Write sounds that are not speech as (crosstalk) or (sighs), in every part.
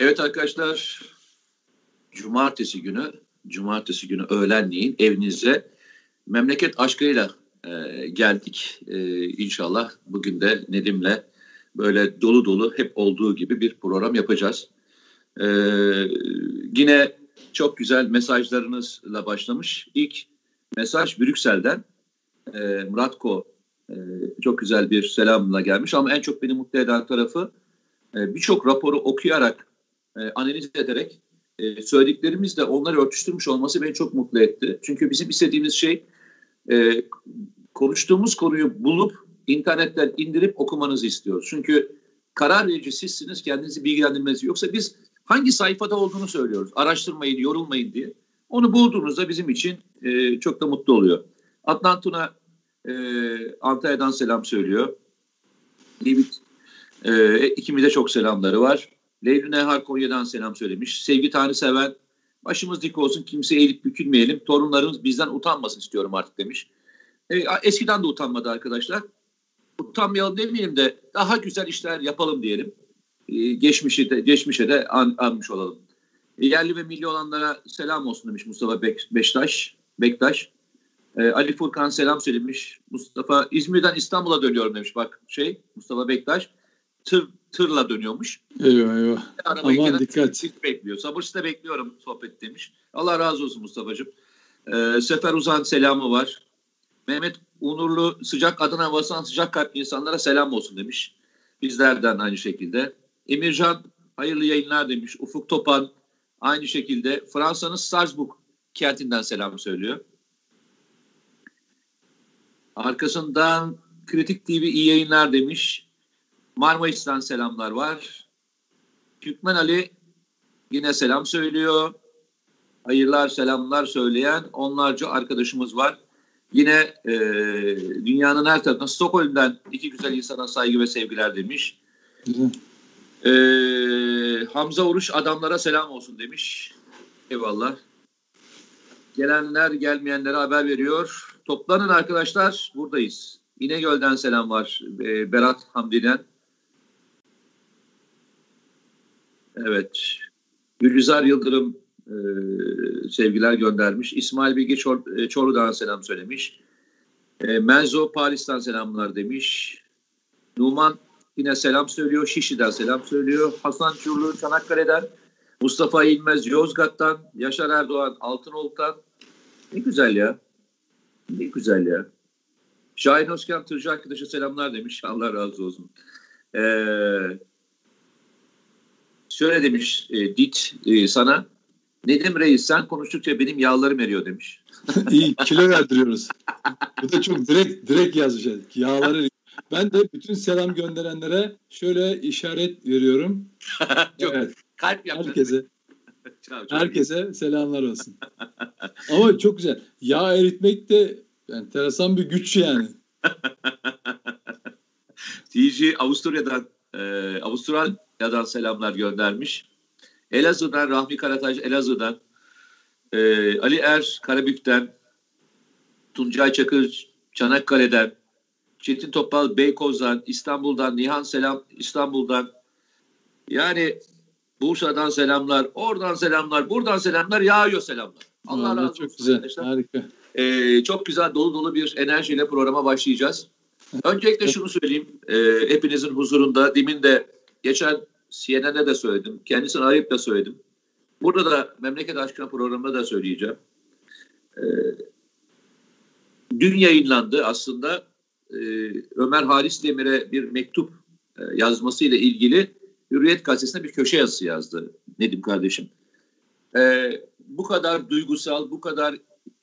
Evet arkadaşlar, cumartesi günü, cumartesi günü öğlenleyin evinize memleket aşkıyla e, geldik. E, inşallah bugün de Nedim'le böyle dolu dolu hep olduğu gibi bir program yapacağız. E, yine çok güzel mesajlarınızla başlamış. İlk mesaj Brüksel'den e, Muratko e, çok güzel bir selamla gelmiş ama en çok beni mutlu eden tarafı e, birçok raporu okuyarak, e, analiz ederek e, söylediklerimizle onları örtüştürmüş olması beni çok mutlu etti. Çünkü bizim istediğimiz şey e, konuştuğumuz konuyu bulup internetten indirip okumanızı istiyoruz. Çünkü karar verici sizsiniz, kendinizi bilgilendirmeniz. Yoksa biz hangi sayfada olduğunu söylüyoruz. Araştırmayın, yorulmayın diye. Onu bulduğunuzda bizim için e, çok da mutlu oluyor. Adnan Tuna e, Antalya'dan selam söylüyor. David e, ikimize çok selamları var. Leyli Nehar Konya'dan selam söylemiş. Sevgi Tanrı seven başımız dik olsun kimse eğilip bükülmeyelim. Torunlarımız bizden utanmasın istiyorum artık demiş. E, eskiden de utanmadı arkadaşlar. Utanmayalım demeyelim de daha güzel işler yapalım diyelim. E, geçmişe de, geçmişe de an, anmış olalım. E, yerli ve milli olanlara selam olsun demiş Mustafa Bek, Beştaş. Bektaş. E, Ali Furkan selam söylemiş. Mustafa İzmir'den İstanbul'a dönüyorum demiş. Bak şey Mustafa Bektaş tır tırla dönüyormuş. Eyvah eyvah. Arabayı Aman dikkat. Bekliyor. Sabırsızla bekliyorum sohbet demiş. Allah razı olsun Mustafa'cığım. Ee, Sefer Uzan selamı var. Mehmet Unurlu sıcak Adana basan sıcak kalpli insanlara selam olsun demiş. Bizlerden aynı şekilde. Emircan hayırlı yayınlar demiş. Ufuk Topan aynı şekilde. Fransa'nın Strasbourg kentinden selam söylüyor. Arkasından Kritik TV iyi yayınlar demiş. Marmaris'ten selamlar var. Türkmen Ali yine selam söylüyor. Hayırlar selamlar söyleyen onlarca arkadaşımız var. Yine e, dünyanın her tarafından Stockholm'den iki güzel insana saygı ve sevgiler demiş. E, Hamza Uruş adamlara selam olsun demiş. Eyvallah. Gelenler gelmeyenlere haber veriyor. Toplanın arkadaşlar buradayız. İnegöl'den selam var. E, Berat Hamdi'den. Evet. Gülizar Yıldırım e, sevgiler göndermiş. İsmail Bilge Çor, e, Çorlu'dan selam söylemiş. E, Menzo Paris'ten selamlar demiş. Numan yine selam söylüyor. Şişli'den selam söylüyor. Hasan Çurlu Çanakkale'den. Mustafa İlmez Yozgat'tan. Yaşar Erdoğan Altınoluk'tan. Ne güzel ya. Ne güzel ya. Şahin Özkan Tırcı arkadaşa selamlar demiş. (laughs) Allah razı olsun. Eee şöyle demiş e, Dit e, sana. Nedim Reis sen konuştukça benim yağlarım eriyor demiş. (laughs) İyi kilo verdiriyoruz. Bu da çok direkt direkt yazmış. Yağları ben de bütün selam gönderenlere şöyle işaret veriyorum. (laughs) çok evet. Kalp yapacağız. Herkese. (laughs) herkese selamlar olsun. Ama çok güzel. Yağ eritmek de enteresan bir güç yani. TG Avusturya'dan e, Avustral Yadan selamlar göndermiş. Elazığ'dan Rahmi Karataş Elazığ'dan e, Ali Er Karabük'ten Tuncay Çakır Çanakkale'den Çetin Topal Beykoz'dan İstanbul'dan Nihan Selam İstanbul'dan yani Bursa'dan selamlar, oradan selamlar, buradan selamlar, yağıyor selamlar. Allah Vallahi razı olsun. Çok güzel, arkadaşlar. harika. Ee, çok güzel, dolu dolu bir enerjiyle programa başlayacağız. Öncelikle şunu söyleyeyim, e, hepinizin huzurunda, demin de geçen CNN'de de söyledim. Kendisini arayıp da söyledim. Burada da Memleket Aşkına programında da söyleyeceğim. Ee, dün yayınlandı aslında e, Ömer Halis Demir'e bir mektup e, yazmasıyla ilgili Hürriyet Gazetesi'ne bir köşe yazısı yazdı Nedim kardeşim. E, bu kadar duygusal, bu kadar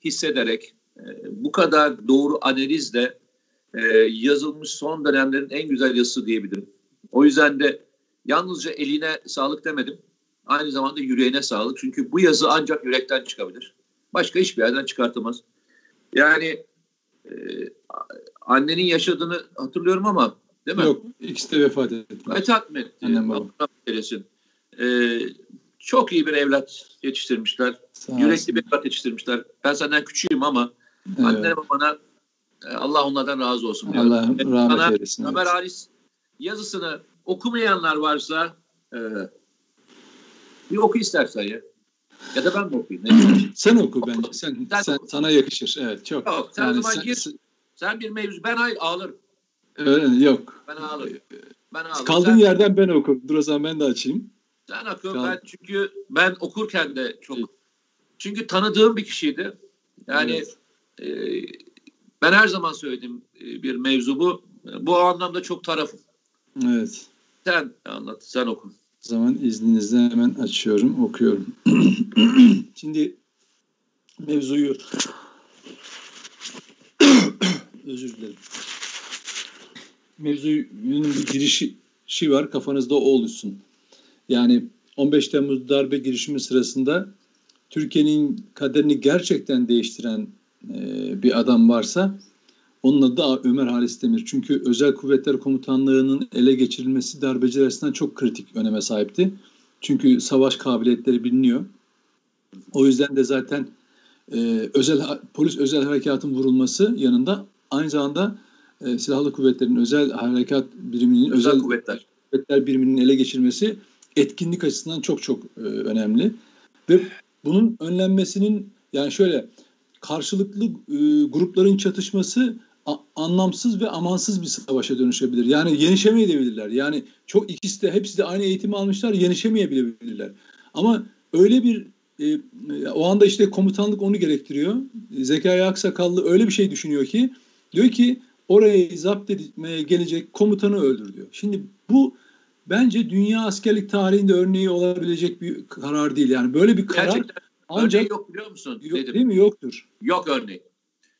hissederek, e, bu kadar doğru analizle e, yazılmış son dönemlerin en güzel yazısı diyebilirim. O yüzden de Yalnızca eline sağlık demedim. Aynı zamanda yüreğine sağlık. Çünkü bu yazı ancak yürekten çıkabilir. Başka hiçbir yerden çıkartamaz. Yani e, annenin yaşadığını hatırlıyorum ama değil mi? Yok ikisi de vefat etti. Vefat mı etti? Annem babam. Ee, çok iyi bir evlat yetiştirmişler. Yürekli bir evlat yetiştirmişler. Ben senden küçüğüm ama evet. annene babana e, Allah onlardan razı olsun. Diyorum. Allah rahmet eylesin. Ömer evet. Halis yazısını okumayanlar varsa e, Bir oku istersen ya. Ya da ben mi okuyayım? (clears throat) Sen oku bence. Sen, sen, sen sana yakışır. Evet çok. Yok, sen yani sen, gir. Sen bir mevzu. Ben ağlarım. Öyle yok. Ben ağlarım. Ben ağlarım. Kaldığın sen, yerden ben okurum. Dur o zaman ben de açayım. Sen oku. Kal- ben çünkü ben okurken de çok çünkü tanıdığım bir kişiydi. Yani evet. e, ben her zaman söyledim e, bir mevzu bu. Bu anlamda çok tarafım. Evet. Sen anlat, sen oku. O zaman izninizle hemen açıyorum, okuyorum. (clears throat) Şimdi mevzuyu (clears throat) özür dilerim. Mevzunun bir girişi var, kafanızda o oluşsun. Yani 15 Temmuz darbe girişimi sırasında Türkiye'nin kaderini gerçekten değiştiren e, bir adam varsa onun adı da Ömer Halis Demir. Çünkü Özel Kuvvetler Komutanlığı'nın ele geçirilmesi darbeciler arasından çok kritik öneme sahipti. Çünkü savaş kabiliyetleri biliniyor. O yüzden de zaten e, özel polis özel harekatın vurulması yanında aynı zamanda e, silahlı kuvvetlerin özel harekat biriminin özel, özel kuvvetler. kuvvetler biriminin ele geçirmesi etkinlik açısından çok çok e, önemli. Ve bunun önlenmesinin yani şöyle karşılıklı e, grupların çatışması anlamsız ve amansız bir savaşa dönüşebilir. Yani yenişemeyebilirler. Yani çok ikisi de hepsi de aynı eğitimi almışlar yenişemeyebilirler. Ama öyle bir e, o anda işte komutanlık onu gerektiriyor. Zekai Aksakallı öyle bir şey düşünüyor ki diyor ki orayı zapt etmeye gelecek komutanı öldür diyor. Şimdi bu bence dünya askerlik tarihinde örneği olabilecek bir karar değil. Yani böyle bir karar Gerçekten ancak örneği yok biliyor musun? Yok, Dedim. değil mi? Yoktur. Yok örneği.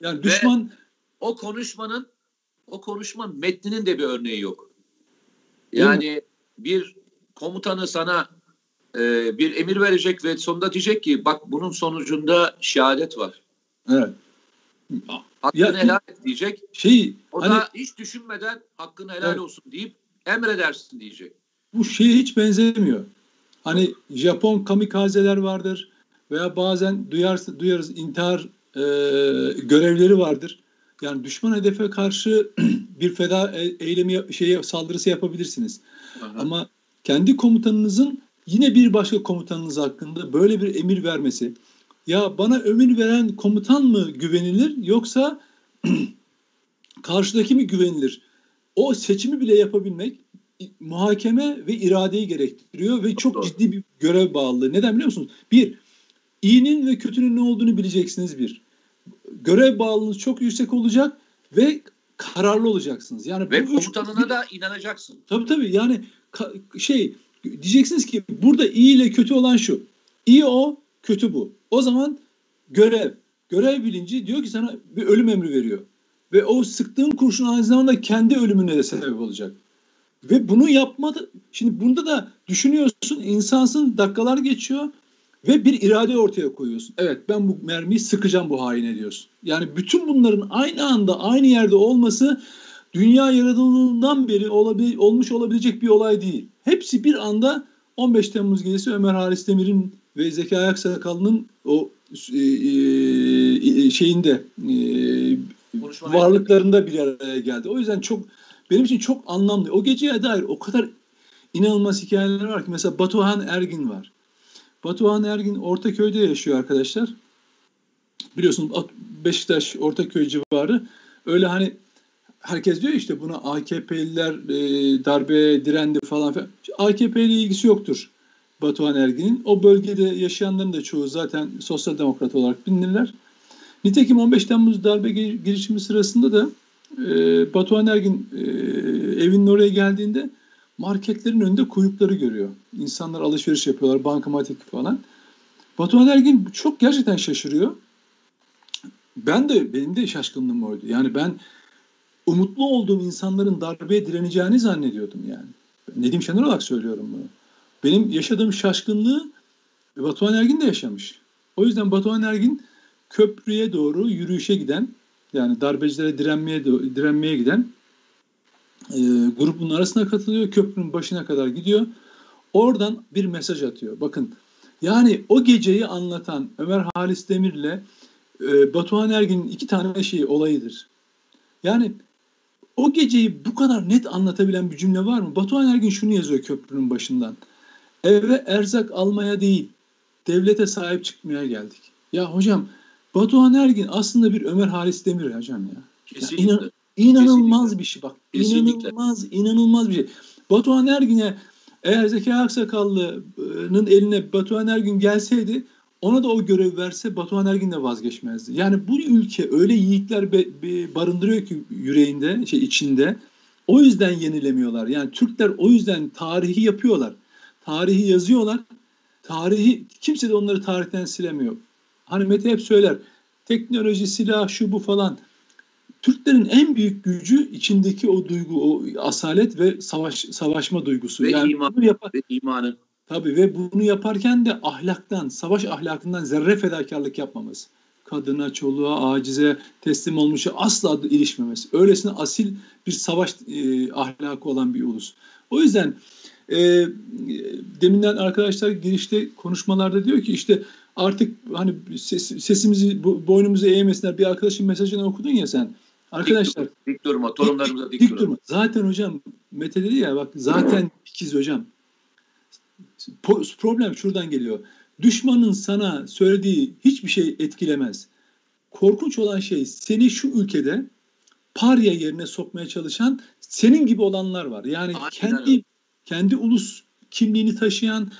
Yani düşman Ve o konuşmanın o konuşma metninin de bir örneği yok. Yani bir komutanı sana e, bir emir verecek ve sonunda diyecek ki bak bunun sonucunda şehadet var. Evet. Hakkını ya, helal et diyecek. Şey, o hani, da hiç düşünmeden hakkını helal evet. olsun deyip emredersin diyecek. Bu şeye hiç benzemiyor. Hani Japon kamikazeler vardır veya bazen duyarız, duyarız intihar e, görevleri vardır. Yani düşman hedefe karşı (clears throat) bir feda e, eylemi şeye saldırısı yapabilirsiniz. Aha. Ama kendi komutanınızın yine bir başka komutanınız hakkında böyle bir emir vermesi. Ya bana emir veren komutan mı güvenilir yoksa (clears throat) karşıdaki mi güvenilir? O seçimi bile yapabilmek muhakeme ve iradeyi gerektiriyor ve çok, ciddi bir görev bağlılığı. Neden biliyor musunuz? Bir, iyinin ve kötünün ne olduğunu bileceksiniz bir görev bağlılığınız çok yüksek olacak ve kararlı olacaksınız. Yani ve komutanına üç, da inanacaksın. Tabii tabii yani şey diyeceksiniz ki burada iyi ile kötü olan şu. İyi o, kötü bu. O zaman görev. Görev bilinci diyor ki sana bir ölüm emri veriyor. Ve o sıktığın kurşun aynı zamanda kendi ölümüne de sebep olacak. Ve bunu yapmadı. Şimdi bunda da düşünüyorsun, insansın, dakikalar geçiyor ve bir irade ortaya koyuyorsun. Evet ben bu mermiyi sıkacağım bu haine diyorsun. Yani bütün bunların aynı anda aynı yerde olması dünya yaratıldığından beri olabil, olmuş olabilecek bir olay değil. Hepsi bir anda 15 Temmuz gecesi Ömer Halis Demir'in ve Zeki Ayaksakallı'nın o e, e, şeyinde e, varlıklarında bir araya geldi. O yüzden çok benim için çok anlamlı. O geceye dair o kadar inanılmaz hikayeler var ki mesela Batuhan Ergin var. Batuhan Ergin Ortaköy'de yaşıyor arkadaşlar. Biliyorsunuz Beşiktaş Ortaköy civarı. Öyle hani herkes diyor işte buna AKP'liler e, darbe direndi falan filan. AKP ile ilgisi yoktur Batuhan Ergin'in. O bölgede yaşayanların da çoğu zaten sosyal demokrat olarak bilinirler. Nitekim 15 Temmuz darbe girişimi sırasında da e, Batuhan Ergin e, evinin oraya geldiğinde marketlerin önünde kuyrukları görüyor. İnsanlar alışveriş yapıyorlar, bankamatik falan. Batuhan Ergin çok gerçekten şaşırıyor. Ben de, benim de şaşkınlığım oydu. Yani ben umutlu olduğum insanların darbeye direneceğini zannediyordum yani. Nedim Şener olarak söylüyorum bunu. Benim yaşadığım şaşkınlığı Batuhan Ergin de yaşamış. O yüzden Batuhan Ergin köprüye doğru yürüyüşe giden yani darbecilere direnmeye direnmeye giden e, grubun arasına katılıyor. Köprünün başına kadar gidiyor. Oradan bir mesaj atıyor. Bakın yani o geceyi anlatan Ömer Halis Demir'le e, Batuhan Ergin'in iki tane şey olayıdır. Yani o geceyi bu kadar net anlatabilen bir cümle var mı? Batuhan Ergin şunu yazıyor köprünün başından. eve erzak almaya değil, devlete sahip çıkmaya geldik. Ya hocam Batuhan Ergin aslında bir Ömer Halis Demir hocam ya. Kesinlikle. Ya inan, inanılmaz Kesinlikle. bir şey bak. Kesinlikle. İnanılmaz, inanılmaz bir şey. Batuhan Ergin'e eğer Zeki Aksakallı'nın eline Batuhan Ergin gelseydi ona da o görev verse Batuhan Ergin de vazgeçmezdi. Yani bu ülke öyle yiğitler be- be- barındırıyor ki yüreğinde, şey içinde. O yüzden yenilemiyorlar. Yani Türkler o yüzden tarihi yapıyorlar. Tarihi yazıyorlar. Tarihi kimse de onları tarihten silemiyor. Hani Mete hep söyler. Teknoloji, silah, şu bu falan. Türklerin en büyük gücü içindeki o duygu, o asalet ve savaş savaşma duygusu. Ve yani iman. bunu yapar, Ve imanı. tabii ve bunu yaparken de ahlaktan, savaş ahlakından zerre fedakarlık yapmaması. Kadına, çoluğa, acize teslim olmuşa asla ilişmemesi. Öylesine asil bir savaş e, ahlakı olan bir ulus. O yüzden e, deminden arkadaşlar girişte konuşmalarda diyor ki işte artık hani ses- sesimizi boynumuzu eğmesinler. Bir arkadaşın mesajını okudun ya sen. Arkadaşlar Dik, dik durma. Torunlarımıza dik, dik durma. durma. Zaten hocam Mete dedi ya bak zaten ikiz hocam. Po- problem şuradan geliyor. Düşmanın sana söylediği hiçbir şey etkilemez. Korkunç olan şey seni şu ülkede parya yerine sokmaya çalışan senin gibi olanlar var. Yani Aynen kendi kendi ulus kimliğini taşıyan,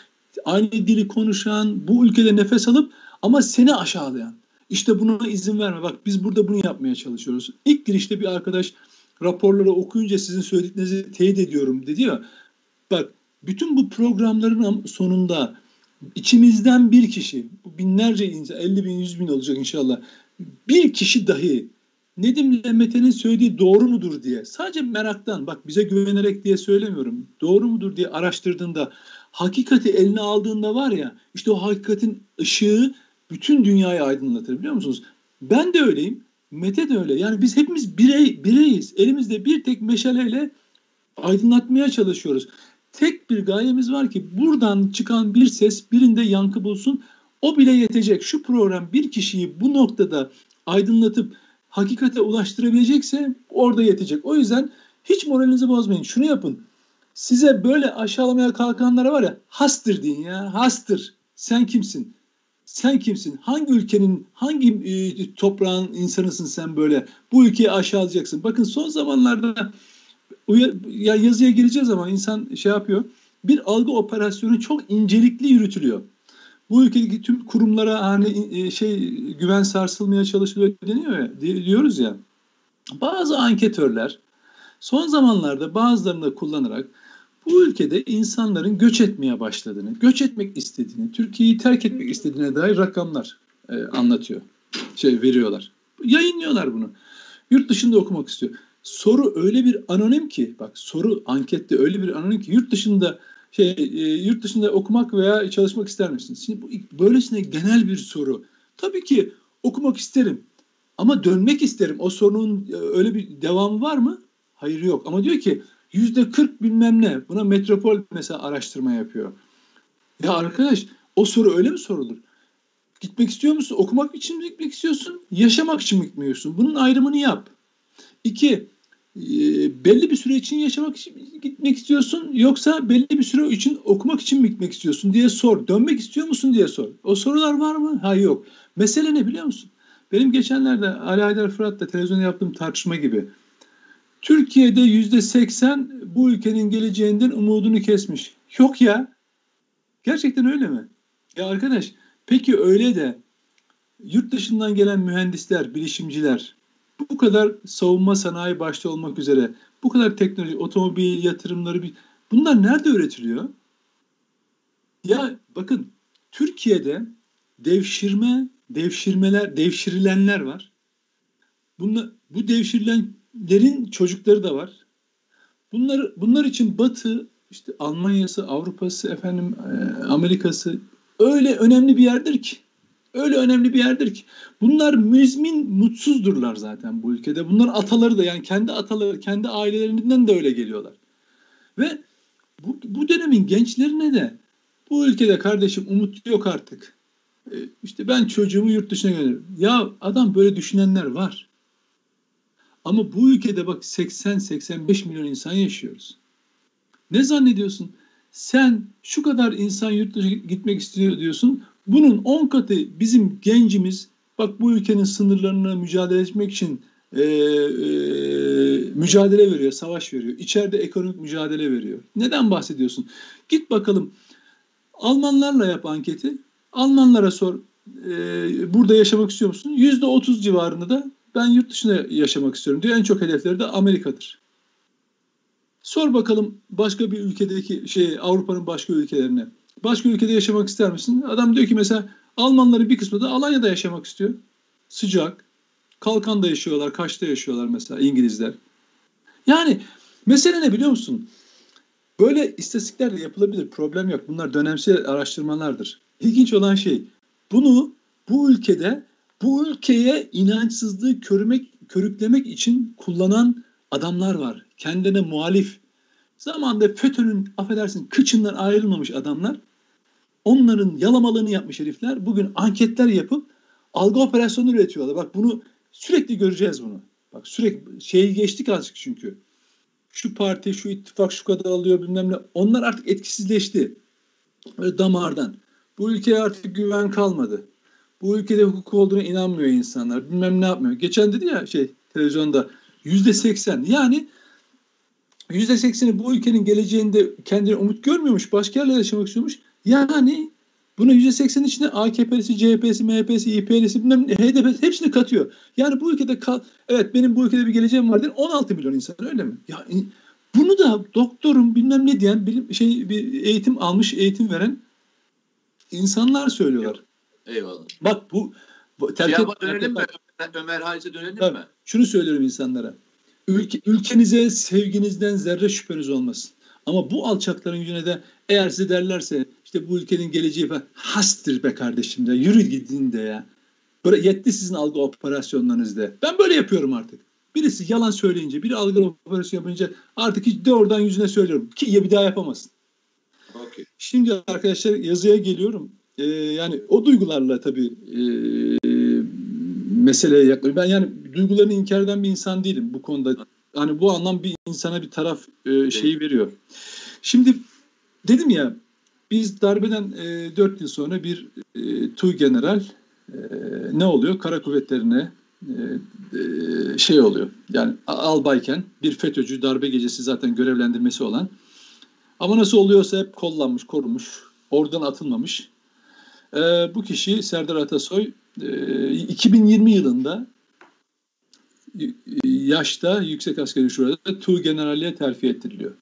aynı dili konuşan, bu ülkede nefes alıp ama seni aşağılayan. İşte buna izin verme. Bak biz burada bunu yapmaya çalışıyoruz. İlk girişte bir arkadaş raporları okuyunca sizin söylediklerinizi teyit ediyorum dedi ya. Bak bütün bu programların sonunda içimizden bir kişi, binlerce insan, 50 bin, 100 bin olacak inşallah. Bir kişi dahi Nedim'le Mete'nin söylediği doğru mudur diye sadece meraktan bak bize güvenerek diye söylemiyorum. Doğru mudur diye araştırdığında hakikati eline aldığında var ya işte o hakikatin ışığı bütün dünyayı aydınlatır biliyor musunuz? Ben de öyleyim. Mete de öyle. Yani biz hepimiz birey, bireyiz. Elimizde bir tek meşaleyle aydınlatmaya çalışıyoruz. Tek bir gayemiz var ki buradan çıkan bir ses birinde yankı bulsun. O bile yetecek. Şu program bir kişiyi bu noktada aydınlatıp hakikate ulaştırabilecekse orada yetecek. O yüzden hiç moralinizi bozmayın. Şunu yapın. Size böyle aşağılamaya kalkanlara var ya hastır deyin ya. Hastır. Sen kimsin? Sen kimsin? Hangi ülkenin, hangi e, toprağın insanısın sen böyle? Bu ülkeyi aşağılayacaksın. Bakın son zamanlarda ya yazıya gireceğiz ama insan şey yapıyor. Bir algı operasyonu çok incelikli yürütülüyor. Bu ülkedeki tüm kurumlara hani e, şey güven sarsılmaya çalışılıyor deniyor ya di- diyoruz ya. Bazı anketörler son zamanlarda bazılarını kullanarak bu ülkede insanların göç etmeye başladığını, göç etmek istediğini, Türkiye'yi terk etmek istediğine dair rakamlar e, anlatıyor. Şey veriyorlar. Yayınlıyorlar bunu. Yurt dışında okumak istiyor. Soru öyle bir anonim ki bak soru ankette öyle bir anonim ki yurt dışında şey e, yurt dışında okumak veya çalışmak ister misiniz? Şimdi bu böylesine genel bir soru. Tabii ki okumak isterim. Ama dönmek isterim. O sorunun e, öyle bir devamı var mı? Hayır yok. Ama diyor ki yüzde 40 bilmem ne. Buna metropol mesela araştırma yapıyor. Ya arkadaş o soru öyle mi sorulur? Gitmek istiyor musun? Okumak için mi gitmek istiyorsun? Yaşamak için mi gitmiyorsun? Bunun ayrımını yap. İki, e, belli bir süre için yaşamak için gitmek istiyorsun yoksa belli bir süre için okumak için mi gitmek istiyorsun diye sor. Dönmek istiyor musun diye sor. O sorular var mı? Hayır yok. Mesele ne biliyor musun? Benim geçenlerde Ali Haydar Fırat'la televizyonda yaptığım tartışma gibi. Türkiye'de yüzde seksen bu ülkenin geleceğinden umudunu kesmiş. Yok ya. Gerçekten öyle mi? Ya arkadaş peki öyle de yurt dışından gelen mühendisler, bilişimciler bu kadar savunma sanayi başta olmak üzere bu kadar teknoloji, otomobil yatırımları bunlar nerede üretiliyor? Ya bakın Türkiye'de devşirme, devşirmeler, devşirilenler var. Bunlar, bu devşirilenlerin çocukları da var. Bunlar bunlar için Batı, işte Almanya'sı, Avrupa'sı, efendim e, Amerika'sı öyle önemli bir yerdir ki. Öyle önemli bir yerdir ki. Bunlar müzmin mutsuzdurlar zaten bu ülkede. Bunlar ataları da yani kendi ataları, kendi ailelerinden de öyle geliyorlar. Ve bu, bu dönemin gençlerine de bu ülkede kardeşim umut yok artık. E, işte ben çocuğumu yurt dışına gönderirim. Ya adam böyle düşünenler var. Ama bu ülkede bak 80-85 milyon insan yaşıyoruz. Ne zannediyorsun? sen şu kadar insan yurt dışına gitmek istiyor diyorsun. Bunun 10 katı bizim gencimiz bak bu ülkenin sınırlarına mücadele etmek için e, e, mücadele veriyor, savaş veriyor. İçeride ekonomik mücadele veriyor. Neden bahsediyorsun? Git bakalım Almanlarla yap anketi. Almanlara sor e, burada yaşamak istiyor musun? Yüzde otuz civarında da ben yurt dışında yaşamak istiyorum diyor. En çok hedefleri de Amerika'dır. Sor bakalım başka bir ülkedeki şey Avrupa'nın başka ülkelerine. Başka ülkede yaşamak ister misin? Adam diyor ki mesela Almanların bir kısmı da Alanya'da yaşamak istiyor. Sıcak. Kalkan'da yaşıyorlar, Kaş'ta yaşıyorlar mesela İngilizler. Yani mesele ne biliyor musun? Böyle istatistikler de yapılabilir. Problem yok. Bunlar dönemsel araştırmalardır. İlginç olan şey bunu bu ülkede bu ülkeye inançsızlığı körümek, körüklemek için kullanan adamlar var. Kendine muhalif. Zamanında FETÖ'nün affedersin kıçından ayrılmamış adamlar. Onların yalamalığını yapmış herifler. Bugün anketler yapıp algı operasyonu üretiyorlar. Bak bunu sürekli göreceğiz bunu. Bak sürekli şeyi geçtik azıcık çünkü. Şu parti, şu ittifak şu kadar alıyor bilmem ne. Onlar artık etkisizleşti. Böyle damardan. Bu ülkeye artık güven kalmadı. Bu ülkede hukuk olduğuna inanmıyor insanlar. Bilmem ne yapmıyor. Geçen dedi ya şey televizyonda yüzde seksen. Yani yüzde sekseni bu ülkenin geleceğinde kendine umut görmüyormuş. Başka yerlerde yaşamak istiyormuş. Yani Buna %80 içinde AKP'si, CHP'si, MHP'si, İP'lisi, bilmem HDP'si hepsini katıyor. Yani bu ülkede kal, evet benim bu ülkede bir geleceğim var diyen 16 milyon insan öyle mi? Ya bunu da doktorum bilmem ne diyen bilim, şey bir eğitim almış, eğitim veren insanlar söylüyorlar. Eyvallah. Bak bu, bu terk et, dönelim mi? Ömer Halis'e dönelim Tabii, mi? Şunu söylüyorum insanlara. Ülke, ülkenize sevginizden zerre şüpheniz olmasın. Ama bu alçakların yüzüne de eğer size derlerse işte bu ülkenin geleceği falan hastır be kardeşim de yürü gidin de ya. Böyle yetti sizin algı operasyonlarınızda. Ben böyle yapıyorum artık. Birisi yalan söyleyince, biri algı operasyonu yapınca artık hiç de oradan yüzüne söylüyorum. Ki ya bir daha yapamazsın. Okay. Şimdi arkadaşlar yazıya geliyorum. Ee, yani o duygularla tabii e, meseleye yaklaşıyorum. Ben yani duygularını inkar eden bir insan değilim bu konuda. Hani bu anlam bir insana bir taraf e, şeyi veriyor. Şimdi dedim ya biz darbeden e, 4 yıl sonra bir e, TUY General e, ne oluyor? Kara kuvvetlerine e, e, şey oluyor. Yani albayken bir FETÖ'cü darbe gecesi zaten görevlendirmesi olan ama nasıl oluyorsa hep kollanmış, korunmuş, oradan atılmamış. E, bu kişi Serdar Atasoy e, 2020 yılında yaşta Yüksek Askeri Şura'da Tu Generalliğe terfi ettiriliyor.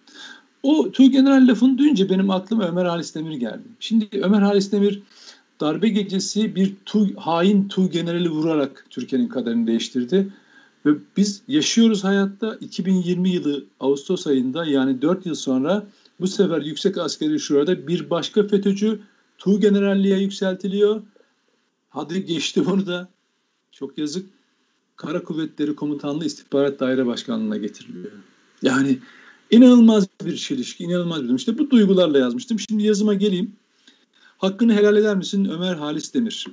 O Tu General lafını duyunca benim aklıma Ömer Halis Demir geldi. Şimdi Ömer Halis Demir darbe gecesi bir tu, hain Tu Generali vurarak Türkiye'nin kaderini değiştirdi. Ve biz yaşıyoruz hayatta 2020 yılı Ağustos ayında yani 4 yıl sonra bu sefer Yüksek Askeri Şura'da bir başka FETÖ'cü Tu Generalliğe yükseltiliyor. Hadi geçti bunu da. Çok yazık. Kara Kuvvetleri Komutanlığı İstihbarat Daire Başkanlığı'na getiriliyor. Yani inanılmaz bir çelişki, inanılmaz bir durum. İşte bu duygularla yazmıştım. Şimdi yazıma geleyim. Hakkını helal eder misin Ömer Halis Demir?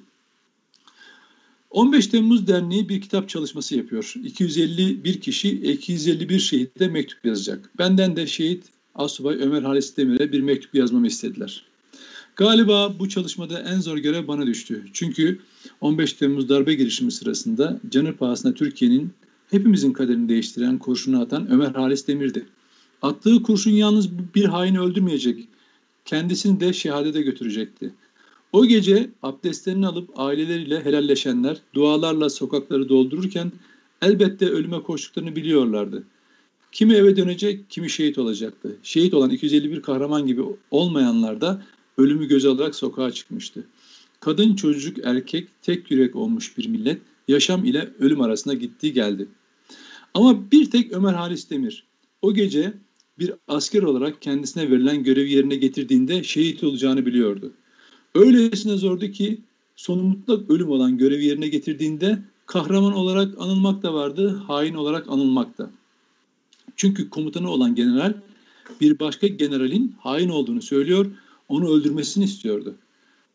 15 Temmuz Derneği bir kitap çalışması yapıyor. 251 kişi 251 şehide mektup yazacak. Benden de şehit Asubay Ömer Halis Demir'e bir mektup yazmamı istediler. Galiba bu çalışmada en zor görev bana düştü. Çünkü 15 Temmuz darbe girişimi sırasında canı pahasına Türkiye'nin hepimizin kaderini değiştiren kurşunu atan Ömer Halis Demir'di. Attığı kurşun yalnız bir haini öldürmeyecek, kendisini de şehadete götürecekti. O gece abdestlerini alıp aileleriyle helalleşenler dualarla sokakları doldururken elbette ölüme koştuklarını biliyorlardı. Kimi eve dönecek, kimi şehit olacaktı. Şehit olan 251 kahraman gibi olmayanlar da ölümü göze alarak sokağa çıkmıştı. Kadın, çocuk, erkek tek yürek olmuş bir millet yaşam ile ölüm arasında gitti geldi. Ama bir tek Ömer Halis Demir o gece bir asker olarak kendisine verilen görevi yerine getirdiğinde şehit olacağını biliyordu. Öylesine zordu ki sonu mutlak ölüm olan görevi yerine getirdiğinde kahraman olarak anılmak da vardı, hain olarak anılmak da. Çünkü komutanı olan general bir başka generalin hain olduğunu söylüyor, onu öldürmesini istiyordu.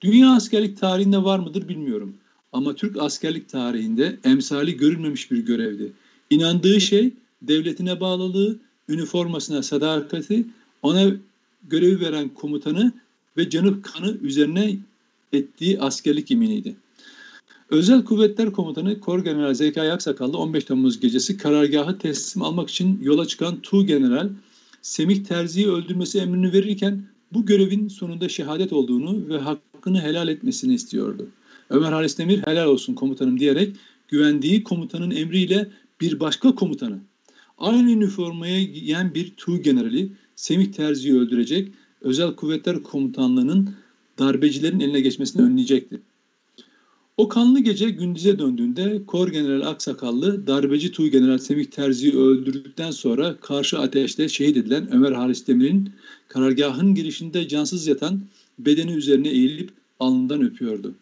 Dünya askerlik tarihinde var mıdır bilmiyorum. Ama Türk askerlik tarihinde emsali görülmemiş bir görevdi. İnandığı şey devletine bağlılığı, üniformasına sadakati, ona görevi veren komutanı ve canı kanı üzerine ettiği askerlik yeminiydi. Özel Kuvvetler Komutanı Kor General Zekai Aksakallı 15 Temmuz gecesi karargahı teslim almak için yola çıkan Tu General Semih Terzi'yi öldürmesi emrini verirken bu görevin sonunda şehadet olduğunu ve hakkını helal etmesini istiyordu. Ömer Halis Demir helal olsun komutanım diyerek güvendiği komutanın emriyle bir başka komutanı aynı üniformaya giyen bir Tu generali Semih Terzi'yi öldürecek, Özel Kuvvetler Komutanlığı'nın darbecilerin eline geçmesini önleyecekti. O kanlı gece gündüze döndüğünde Kor General Aksakallı darbeci Tu General Semih Terzi'yi öldürdükten sonra karşı ateşte şehit edilen Ömer Halis Demir'in karargahın girişinde cansız yatan bedeni üzerine eğilip alnından öpüyordu.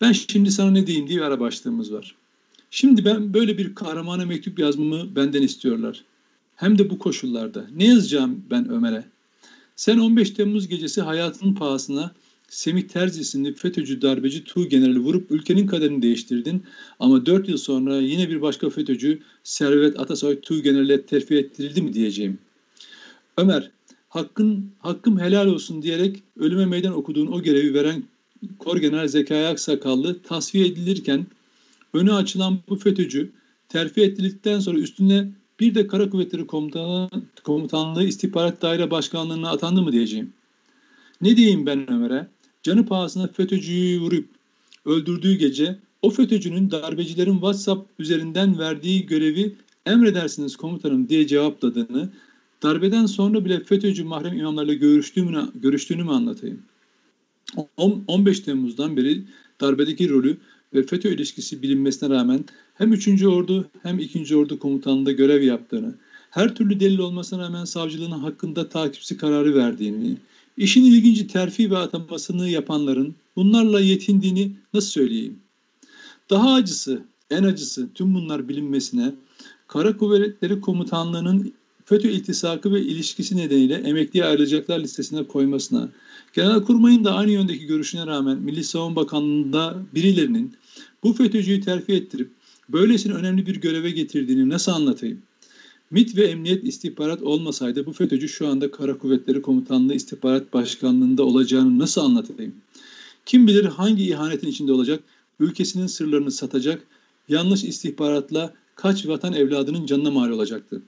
Ben şimdi sana ne diyeyim diye bir ara başlığımız var. Şimdi ben böyle bir kahramana mektup yazmamı benden istiyorlar. Hem de bu koşullarda. Ne yazacağım ben Ömer'e? Sen 15 Temmuz gecesi hayatının pahasına Semih Terzi isimli FETÖ'cü darbeci Tu generali vurup ülkenin kaderini değiştirdin. Ama 4 yıl sonra yine bir başka FETÖ'cü Servet Atasoy Tu generale terfi ettirildi mi diyeceğim. Ömer, hakkın, hakkım helal olsun diyerek ölüme meydan okuduğun o görevi veren Kor General Zekai Aksakallı tasfiye edilirken önü açılan bu FETÖ'cü terfi edildikten sonra üstüne bir de Kara Kuvvetleri Komutanlığı İstihbarat Daire Başkanlığı'na atandı mı diyeceğim. Ne diyeyim ben Ömer'e? Canı pahasına FETÖ'cüyü vurup öldürdüğü gece o FETÖ'cünün darbecilerin WhatsApp üzerinden verdiği görevi emredersiniz komutanım diye cevapladığını, darbeden sonra bile FETÖ'cü mahrem imamlarla görüştüğümü, görüştüğünü mü anlatayım? 15 Temmuz'dan beri darbedeki rolü ve FETÖ ilişkisi bilinmesine rağmen hem 3. Ordu hem 2. Ordu komutanlığında görev yaptığını, her türlü delil olmasına rağmen savcılığın hakkında takipsi kararı verdiğini, işin ilginci terfi ve atamasını yapanların bunlarla yetindiğini nasıl söyleyeyim? Daha acısı, en acısı tüm bunlar bilinmesine, Kara Kuvvetleri Komutanlığı'nın FETÖ iltisakı ve ilişkisi nedeniyle emekliye ayrılacaklar listesine koymasına, Genelkurmay'ın da aynı yöndeki görüşüne rağmen Milli Savunma Bakanlığı'nda birilerinin bu FETÖ'cüyü terfi ettirip böylesine önemli bir göreve getirdiğini nasıl anlatayım? MİT ve Emniyet istihbarat olmasaydı bu FETÖ'cü şu anda Kara Kuvvetleri Komutanlığı İstihbarat Başkanlığı'nda olacağını nasıl anlatayım? Kim bilir hangi ihanetin içinde olacak, ülkesinin sırlarını satacak, yanlış istihbaratla kaç vatan evladının canına mal olacaktı.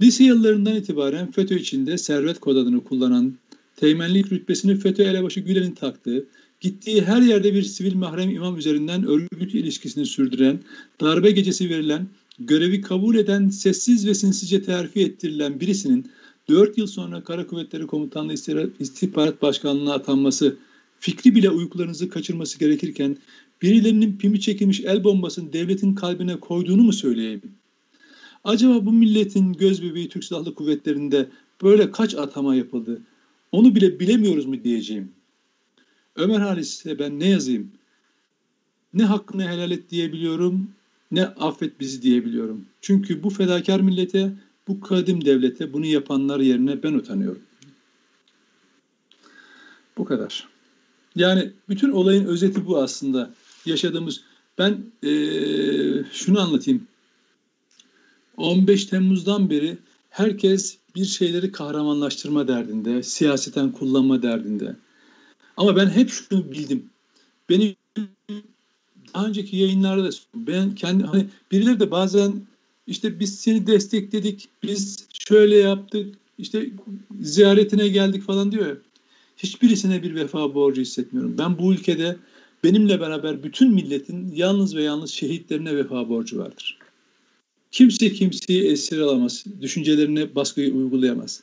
Lise yıllarından itibaren FETÖ içinde servet kod adını kullanan, teğmenlik rütbesini FETÖ elebaşı Gülen'in taktığı, gittiği her yerde bir sivil mahrem imam üzerinden örgüt ilişkisini sürdüren, darbe gecesi verilen, görevi kabul eden, sessiz ve sinsizce terfi ettirilen birisinin 4 yıl sonra Kara Kuvvetleri Komutanlığı İstihbarat Başkanlığı'na atanması, fikri bile uykularınızı kaçırması gerekirken birilerinin pimi çekilmiş el bombasını devletin kalbine koyduğunu mu söyleyeyim? Acaba bu milletin göz bebeği Türk Silahlı Kuvvetleri'nde böyle kaç atama yapıldı? Onu bile bilemiyoruz mu diyeceğim. Ömer Halis'e ben ne yazayım? Ne hakkını helal et diyebiliyorum, ne affet bizi diyebiliyorum. Çünkü bu fedakar millete, bu kadim devlete bunu yapanlar yerine ben utanıyorum. Bu kadar. Yani bütün olayın özeti bu aslında. Yaşadığımız ben ee, şunu anlatayım. 15 Temmuz'dan beri herkes bir şeyleri kahramanlaştırma derdinde, siyaseten kullanma derdinde. Ama ben hep şunu bildim. Benim daha önceki yayınlarda da ben kendi hani birileri de bazen işte biz seni destekledik, biz şöyle yaptık, işte ziyaretine geldik falan diyor ya. Hiçbirisine bir vefa borcu hissetmiyorum. Ben bu ülkede benimle beraber bütün milletin yalnız ve yalnız şehitlerine vefa borcu vardır. Kimse kimseyi esir alamaz, düşüncelerine baskıyı uygulayamaz.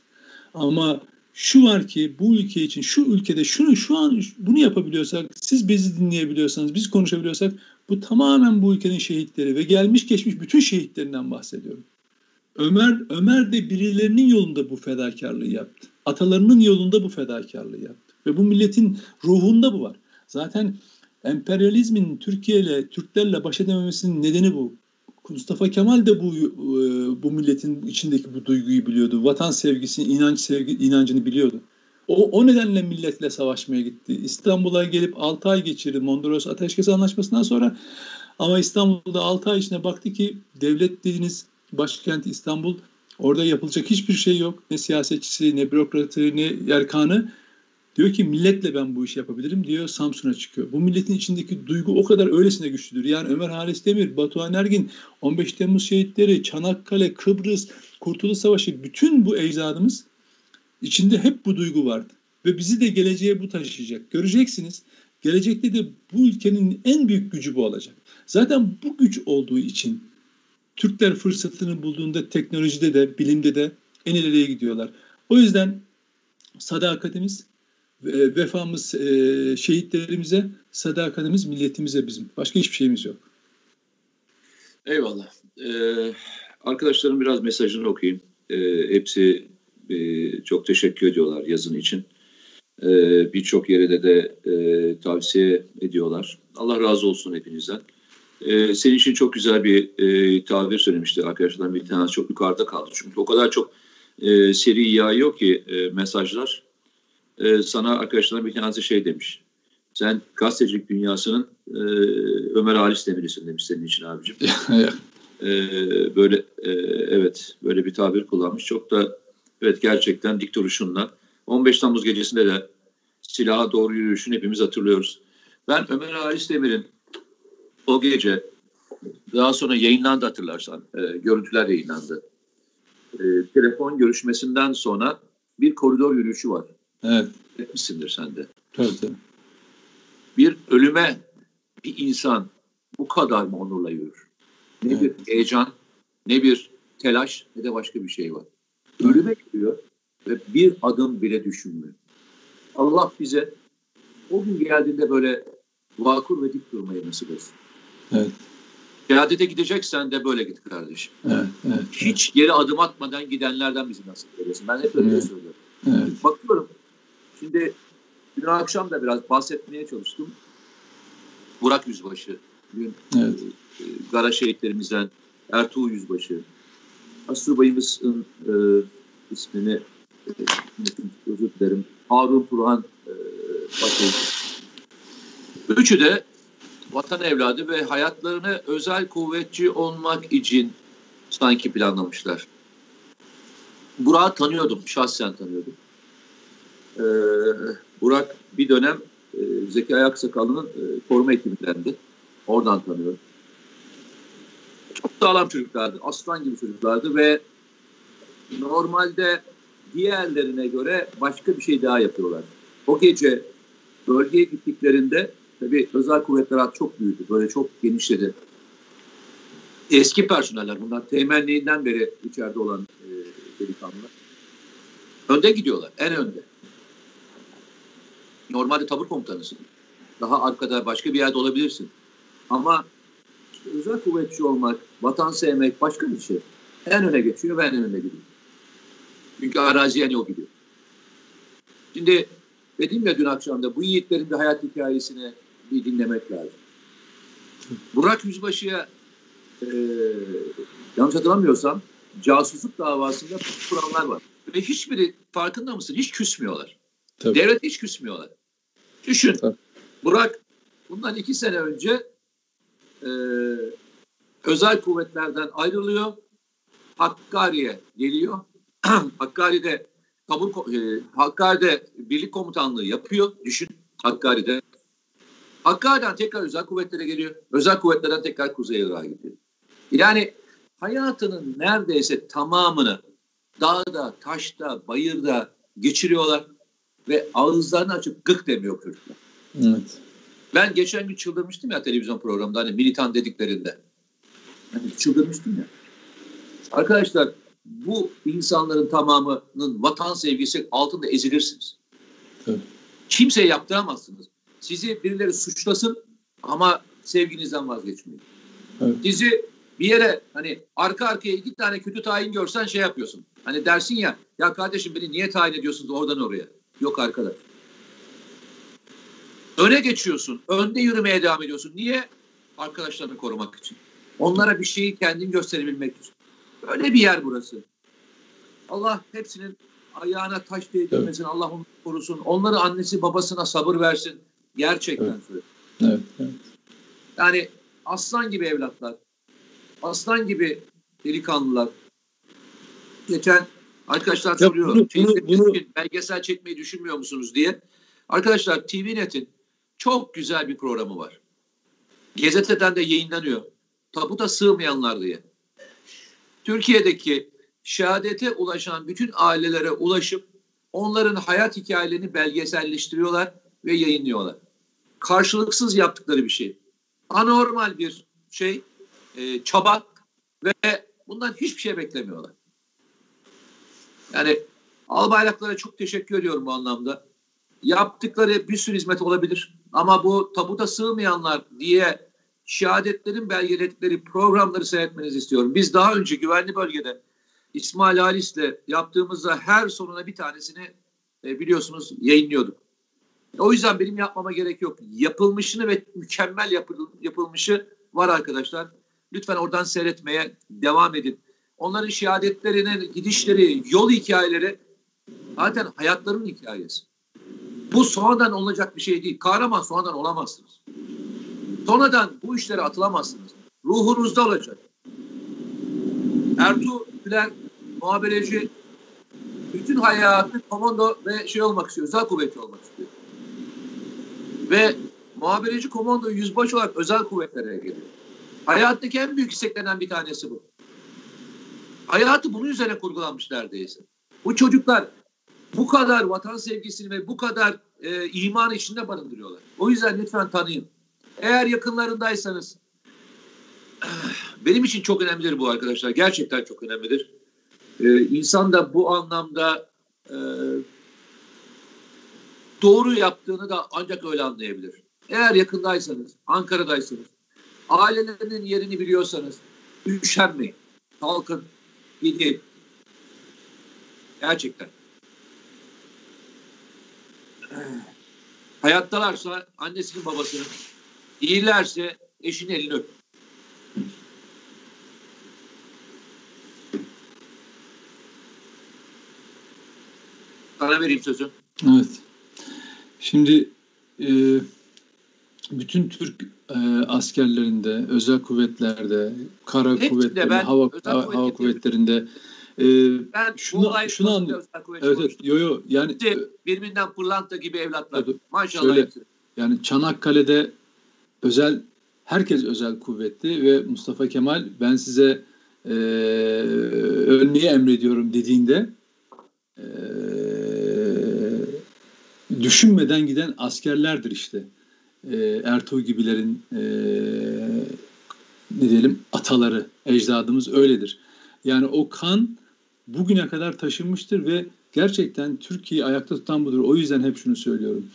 Ama şu var ki bu ülke için şu ülkede şunu şu an bunu yapabiliyorsak, siz bizi dinleyebiliyorsanız, biz konuşabiliyorsak bu tamamen bu ülkenin şehitleri ve gelmiş geçmiş bütün şehitlerinden bahsediyorum. Ömer Ömer de birilerinin yolunda bu fedakarlığı yaptı. Atalarının yolunda bu fedakarlığı yaptı. Ve bu milletin ruhunda bu var. Zaten emperyalizmin Türkiye ile Türklerle baş edememesinin nedeni bu. Mustafa Kemal de bu e, bu milletin içindeki bu duyguyu biliyordu. Vatan sevgisini, inanç sevgi inancını biliyordu. O, o nedenle milletle savaşmaya gitti. İstanbul'a gelip 6 ay geçirdi Mondros Ateşkes Anlaşması'ndan sonra. Ama İstanbul'da 6 ay içinde baktı ki devlet dediğiniz başkent İstanbul Orada yapılacak hiçbir şey yok. Ne siyasetçisi, ne bürokratı, ne yerkanı. Diyor ki milletle ben bu işi yapabilirim diyor Samsun'a çıkıyor. Bu milletin içindeki duygu o kadar öylesine güçlüdür. Yani Ömer Halis Demir, Batuhan Ergin, 15 Temmuz şehitleri, Çanakkale, Kıbrıs, Kurtuluş Savaşı bütün bu ecdadımız içinde hep bu duygu vardı. Ve bizi de geleceğe bu taşıyacak. Göreceksiniz. Gelecekte de bu ülkenin en büyük gücü bu olacak. Zaten bu güç olduğu için Türkler fırsatını bulduğunda teknolojide de bilimde de en ileriye gidiyorlar. O yüzden sadakatimiz, vefamız e, şehitlerimize, sadakatimiz milletimize bizim. Başka hiçbir şeyimiz yok. Eyvallah. Ee, arkadaşlarım biraz mesajını okuyayım. Ee, hepsi e, çok teşekkür ediyorlar yazın için. Ee, Birçok yere de e, tavsiye ediyorlar. Allah razı olsun hepinizden. Ee, senin için çok güzel bir e, tabir söylemişti arkadaşlardan bir tanesi çok yukarıda kaldı. Çünkü o kadar çok e, seri yağıyor ki e, mesajlar. E, sana arkadaşlardan bir tanesi şey demiş. Sen gazetecilik dünyasının e, Ömer Halis Demir'isin demiş senin için abicim. (laughs) e, böyle e, evet böyle bir tabir kullanmış. Çok da evet gerçekten dik duruşunla 15 Temmuz gecesinde de silaha doğru yürüyüşünü hepimiz hatırlıyoruz. Ben Ömer Halis Demir'in o gece daha sonra yayınlandı hatırlarsan. E, görüntüler yayınlandı. E, telefon görüşmesinden sonra bir koridor yürüyüşü var. Evet. Etmişsindir sen de. Tabii tabii. Bir ölüme bir insan bu kadar mı onurla yürür? Ne evet. bir heyecan, ne bir telaş, ne de başka bir şey var. Ölüme gidiyor ve bir adım bile düşünmüyor. Allah bize o gün geldiğinde böyle vakur ve dik durmayı nasip etsin. Evet. Şehadete gideceksen de böyle git kardeşim. Evet, evet, Hiç geri adım atmadan gidenlerden bizi nasip eylesin. Ben hep öyle Evet. söylüyorum. Evet. Bakıyorum. Şimdi dün akşam da biraz bahsetmeye çalıştım. Burak Yüzbaşı. Dün Evet. e, Gara şehitlerimizden Ertuğ Yüzbaşı. Asubayımızın e, ismini e, özür dilerim. Harun Turhan e. Üçü de vatan evladı ve hayatlarını özel kuvvetçi olmak için sanki planlamışlar. Burak'ı tanıyordum, şahsen tanıyordum. Ee, Burak bir dönem e, Zeki Ayaksakallı'nın e, koruma ekibinden Oradan tanıyorum. Çok sağlam çocuklardı, aslan gibi çocuklardı ve normalde diğerlerine göre başka bir şey daha yapıyorlar. O gece bölgeye gittiklerinde tabii özel kuvvetler çok büyüdü, böyle çok genişledi. Eski personeller bunlar temenniğinden beri içeride olan e, delikanlılar. Önde gidiyorlar, en önde. Normalde tabur komutanısın. Daha arkada başka bir yerde olabilirsin. Ama işte özel kuvvetçi olmak, vatan sevmek başka bir şey. En öne geçiyor ve en önde gidiyor. Çünkü araziye ne o gidiyor. Şimdi dedim ya dün akşam da bu yiğitlerin bir hayat hikayesini bir dinlemek lazım. Burak Yüzbaşı'ya e, yanlış hatırlamıyorsam casusluk davasında kuranlar var. Ve hiçbiri farkında mısın? Hiç küsmüyorlar. Tabii. Devlet hiç küsmüyorlar. Düşün. Tabii. Burak bundan iki sene önce e, özel kuvvetlerden ayrılıyor. Hakkari'ye geliyor. (clears throat) Hakkari'de tabur ko- e, Hakkari'de birlik komutanlığı yapıyor. Düşün Hakkari'de. Hakkari'den tekrar özel kuvvetlere geliyor. Özel kuvvetlerden tekrar Kuzey Irak'a gidiyor. Yani hayatının neredeyse tamamını dağda, taşta, bayırda geçiriyorlar ve ağızlarını açıp gık demiyor çocuklar. Evet. Ben geçen gün çıldırmıştım ya televizyon programında hani militan dediklerinde. Hani çıldırmıştım ya. Arkadaşlar bu insanların tamamının vatan sevgisi altında ezilirsiniz. Tabii. Kimseye yaptıramazsınız. Sizi birileri suçlasın ama sevginizden vazgeçmeyin. Evet. Sizi bir yere hani arka arkaya iki tane kötü tayin görsen şey yapıyorsun. Hani dersin ya ya kardeşim beni niye tayin ediyorsunuz oradan oraya? Yok arkadaş. Öne geçiyorsun. Önde yürümeye devam ediyorsun. Niye? Arkadaşlarını korumak için. Onlara bir şeyi kendin gösterebilmek için. Böyle bir yer burası. Allah hepsinin ayağına taş değdirmesin. Allah onu korusun. Onları annesi babasına sabır versin. Gerçekten Evet. söylüyorum. Evet. evet. Yani aslan gibi evlatlar. Aslan gibi delikanlılar. Geçen arkadaşlar Ya soruyor. bunu- "Şeyde bunu- bunu- belgesel çekmeyi düşünmüyor musunuz diye. Arkadaşlar TVNet'in çok güzel bir programı var. Gazeteden de yayınlanıyor. Tabuta sığmayanlar diye. Türkiye'deki şehadete ulaşan bütün ailelere ulaşıp onların hayat hikayelerini belgeselleştiriyorlar ve yayınlıyorlar. Karşılıksız yaptıkları bir şey. Anormal bir şey, e, çaba ve bundan hiçbir şey beklemiyorlar. Yani albayraklara çok teşekkür ediyorum bu anlamda. Yaptıkları bir sürü hizmet olabilir ama bu tabuta sığmayanlar diye şehadetlerin belgeledikleri programları seyretmenizi istiyorum. Biz daha önce güvenli bölgede İsmail Halis'le yaptığımızda her sonuna bir tanesini e, biliyorsunuz yayınlıyorduk. O yüzden benim yapmama gerek yok. Yapılmışını ve mükemmel yapıl, yapılmışı var arkadaşlar. Lütfen oradan seyretmeye devam edin. Onların şehadetlerinin gidişleri, yol hikayeleri zaten hayatlarının hikayesi. Bu sonradan olacak bir şey değil. Kahraman sonradan olamazsınız. Sonradan bu işlere atılamazsınız. Ruhunuzda olacak. Ertuğ Güler muhabereci bütün hayatı komando ve şey olmak istiyor. Özel kuvvetçi olmak istiyor. Ve muhabereci komando yüzbaşı olarak özel kuvvetlere geliyor. Hayattaki en büyük isteklenen bir tanesi bu. Hayatı bunun üzerine kurgulanmış neredeyse. Bu çocuklar bu kadar vatan sevgisini ve bu kadar e, iman içinde barındırıyorlar. O yüzden lütfen tanıyın. Eğer yakınlarındaysanız (sighs) benim için çok önemlidir bu arkadaşlar. Gerçekten çok önemlidir. Ee, insan da bu anlamda e, doğru yaptığını da ancak öyle anlayabilir. Eğer yakındaysanız, Ankara'daysanız, ailelerinin yerini biliyorsanız üşenmeyin. Kalkın, gidin. Gerçekten. Hayattalarsa annesinin babasının, iyilerse eşinin elini öp. Sana vereyim sözü. Evet. Şimdi e, bütün Türk e, askerlerinde, özel kuvvetlerde, kara Hepsinde kuvvetlerinde, ben hava, hava, kuvvet hava kuvvetlerinde e, Ben Şunu- bu olay şunu konusunda anlı- özel kuvvet evet, evet yo yo yani Hepsi birbirinden pırlanta gibi evlatlar. Tabii. Maşallah Şöyle- hepsi. Yani Çanakkale'de özel herkes özel kuvvetli ve Mustafa Kemal ben size e, ölmeyi emrediyorum dediğinde e, düşünmeden giden askerlerdir işte. E, Ertuğ gibilerin e, ne diyelim ataları, ecdadımız öyledir. Yani o kan bugüne kadar taşınmıştır ve gerçekten Türkiye'yi ayakta tutan budur. O yüzden hep şunu söylüyorum.